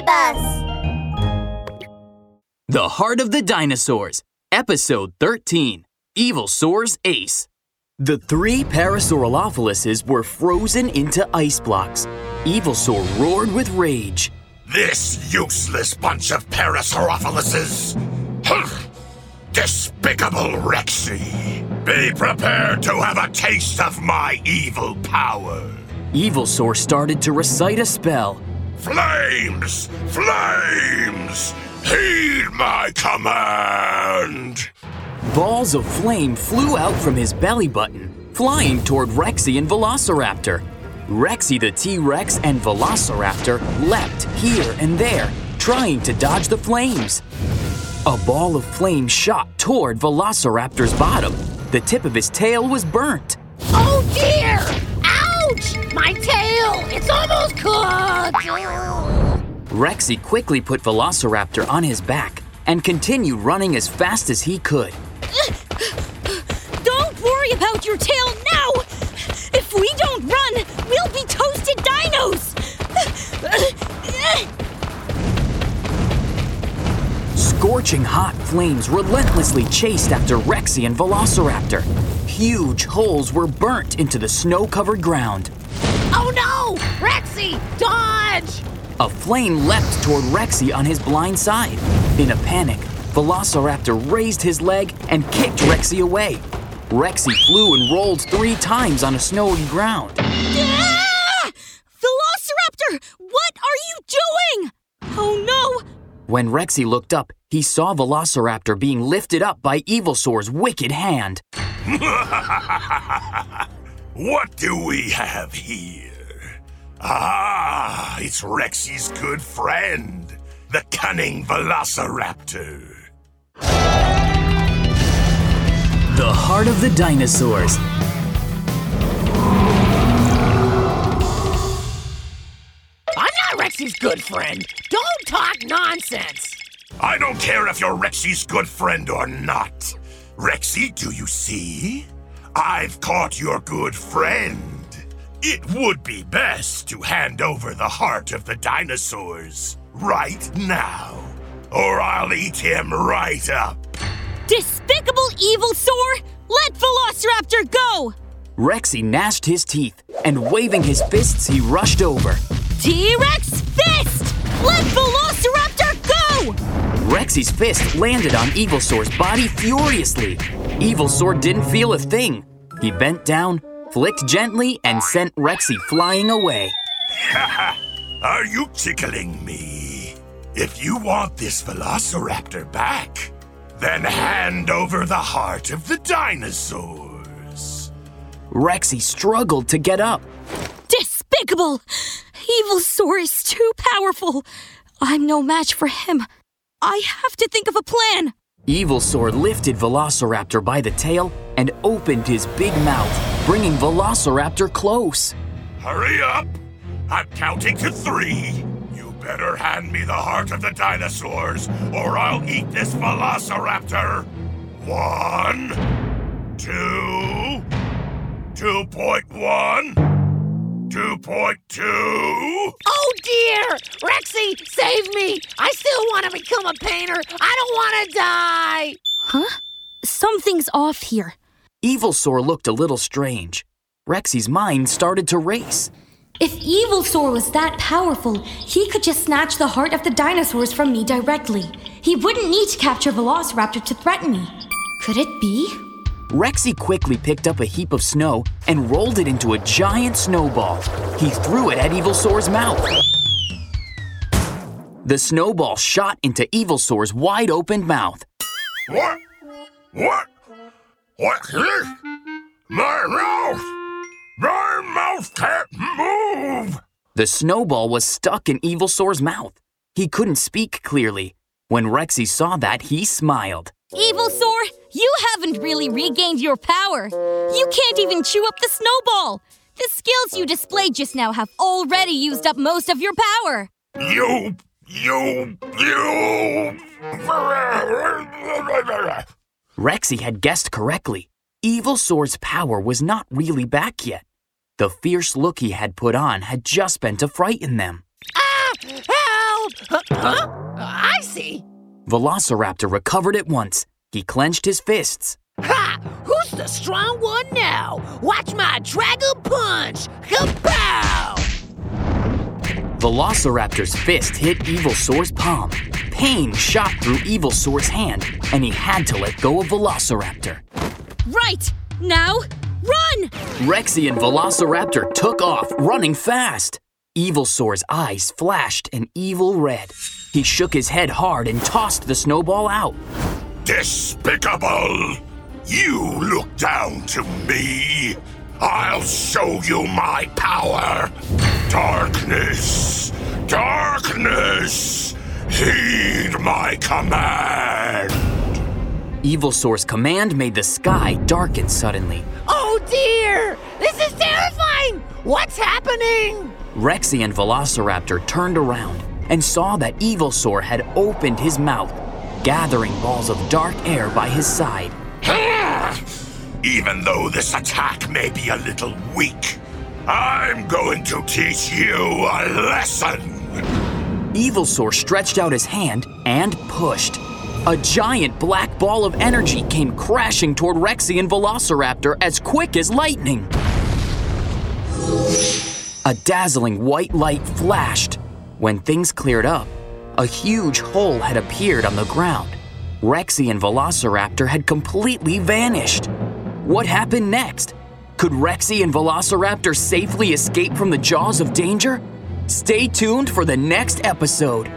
save us! The Heart of the Dinosaurs, Episode 13 Evil Evilsaur's Ace. The three Parasaurolopholuses were frozen into ice blocks. Evilsaur roared with rage. This useless bunch of Parasaurolopholuses! Huh. Despicable Rexy! Be prepared to have a taste of my evil power! Evilsaur started to recite a spell. Flames! Flames! Heed my command! Balls of flame flew out from his belly button, flying toward Rexy and Velociraptor. Rexy the T Rex and Velociraptor leapt here and there, trying to dodge the flames. A ball of flame shot toward Velociraptor's bottom. The tip of his tail was burnt. Oh dear! My tail! It's almost cooked! Rexy quickly put Velociraptor on his back and continued running as fast as he could. Don't worry about your tail now! If we don't run, we'll be toasted dinos! Scorching hot flames relentlessly chased after Rexy and Velociraptor. Huge holes were burnt into the snow covered ground. Oh no! Rexy, dodge! A flame leapt toward Rexy on his blind side. In a panic, Velociraptor raised his leg and kicked Rexy away. Rexy flew and rolled three times on a snowy ground. Ah! Velociraptor, what are you doing? Oh no! When Rexy looked up, he saw Velociraptor being lifted up by Evilsaur's wicked hand. What do we have here? Ah, it's Rexy's good friend, the cunning Velociraptor. The Heart of the Dinosaurs. I'm not Rexy's good friend. Don't talk nonsense. I don't care if you're Rexy's good friend or not. Rexy, do you see? I've caught your good friend. It would be best to hand over the heart of the dinosaurs right now, or I'll eat him right up. Despicable Evilsaur! Let Velociraptor go! Rexy gnashed his teeth, and waving his fists, he rushed over. T Rex fist! Let Velociraptor go! Rexy's fist landed on Evil Evilsaur's body furiously. Evilsaur didn't feel a thing. He bent down, flicked gently, and sent Rexy flying away. Are you tickling me? If you want this Velociraptor back, then hand over the heart of the dinosaurs. Rexy struggled to get up. Despicable! Evilsaur is too powerful. I'm no match for him. I have to think of a plan. Evilsaur lifted Velociraptor by the tail and opened his big mouth, bringing Velociraptor close. Hurry up! I'm counting to three. You better hand me the heart of the dinosaurs, or I'll eat this Velociraptor. One, two, 2.1, 2.2. Oh dear! Rexy, save me! I still want to become a painter. I don't want to die. Huh? Something's off here. Evilsaur looked a little strange. Rexy's mind started to race. If Evilsaur was that powerful, he could just snatch the heart of the dinosaurs from me directly. He wouldn't need to capture Velociraptor to threaten me. Could it be? Rexy quickly picked up a heap of snow and rolled it into a giant snowball. He threw it at Evilsaur's mouth. The snowball shot into Evilsaur's wide open mouth. What? What? What's this? My mouth! My mouth can't move! The snowball was stuck in Evilsaur's mouth. He couldn't speak clearly. When Rexy saw that, he smiled. Evilsaur, you haven't really regained your power. You can't even chew up the snowball. The skills you displayed just now have already used up most of your power. You, you, you. Rexy had guessed correctly. Evilsaur's power was not really back yet. The fierce look he had put on had just been to frighten them. Ah! Help! Huh? huh? I see. Velociraptor recovered at once. He clenched his fists. Ha! Who's the strong one now? Watch my dragon punch! Kapow! Velociraptor's fist hit Evilsaur's palm. Pain shot through Evilsaur's hand, and he had to let go of Velociraptor. Right! Now, run! Rexy and Velociraptor took off, running fast. Evilsaur's eyes flashed an evil red. He shook his head hard and tossed the snowball out. Despicable! You look down to me! I'll show you my power! Darkness! Darkness! Heed my command! Evilsaur's command made the sky darken suddenly. Oh dear! This is terrifying! What's happening? Rexy and Velociraptor turned around and saw that Evilsaur had opened his mouth, gathering balls of dark air by his side. Even though this attack may be a little weak, I'm going to teach you a lesson! Evilsaur stretched out his hand and pushed. A giant black ball of energy came crashing toward Rexy and Velociraptor as quick as lightning. A dazzling white light flashed. When things cleared up, a huge hole had appeared on the ground. Rexy and Velociraptor had completely vanished. What happened next? Could Rexy and Velociraptor safely escape from the jaws of danger? Stay tuned for the next episode.